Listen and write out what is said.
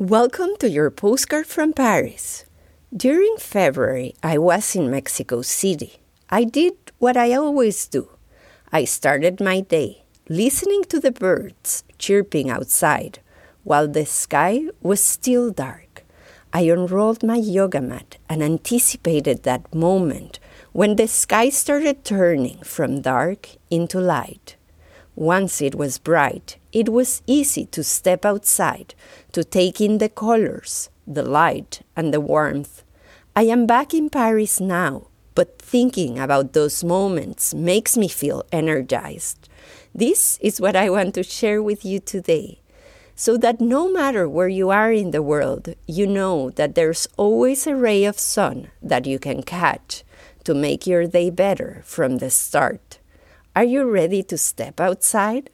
Welcome to your postcard from Paris. During February, I was in Mexico City. I did what I always do. I started my day listening to the birds chirping outside while the sky was still dark. I unrolled my yoga mat and anticipated that moment when the sky started turning from dark into light. Once it was bright, it was easy to step outside to take in the colors, the light, and the warmth. I am back in Paris now, but thinking about those moments makes me feel energized. This is what I want to share with you today. So that no matter where you are in the world, you know that there's always a ray of sun that you can catch to make your day better from the start. Are you ready to step outside?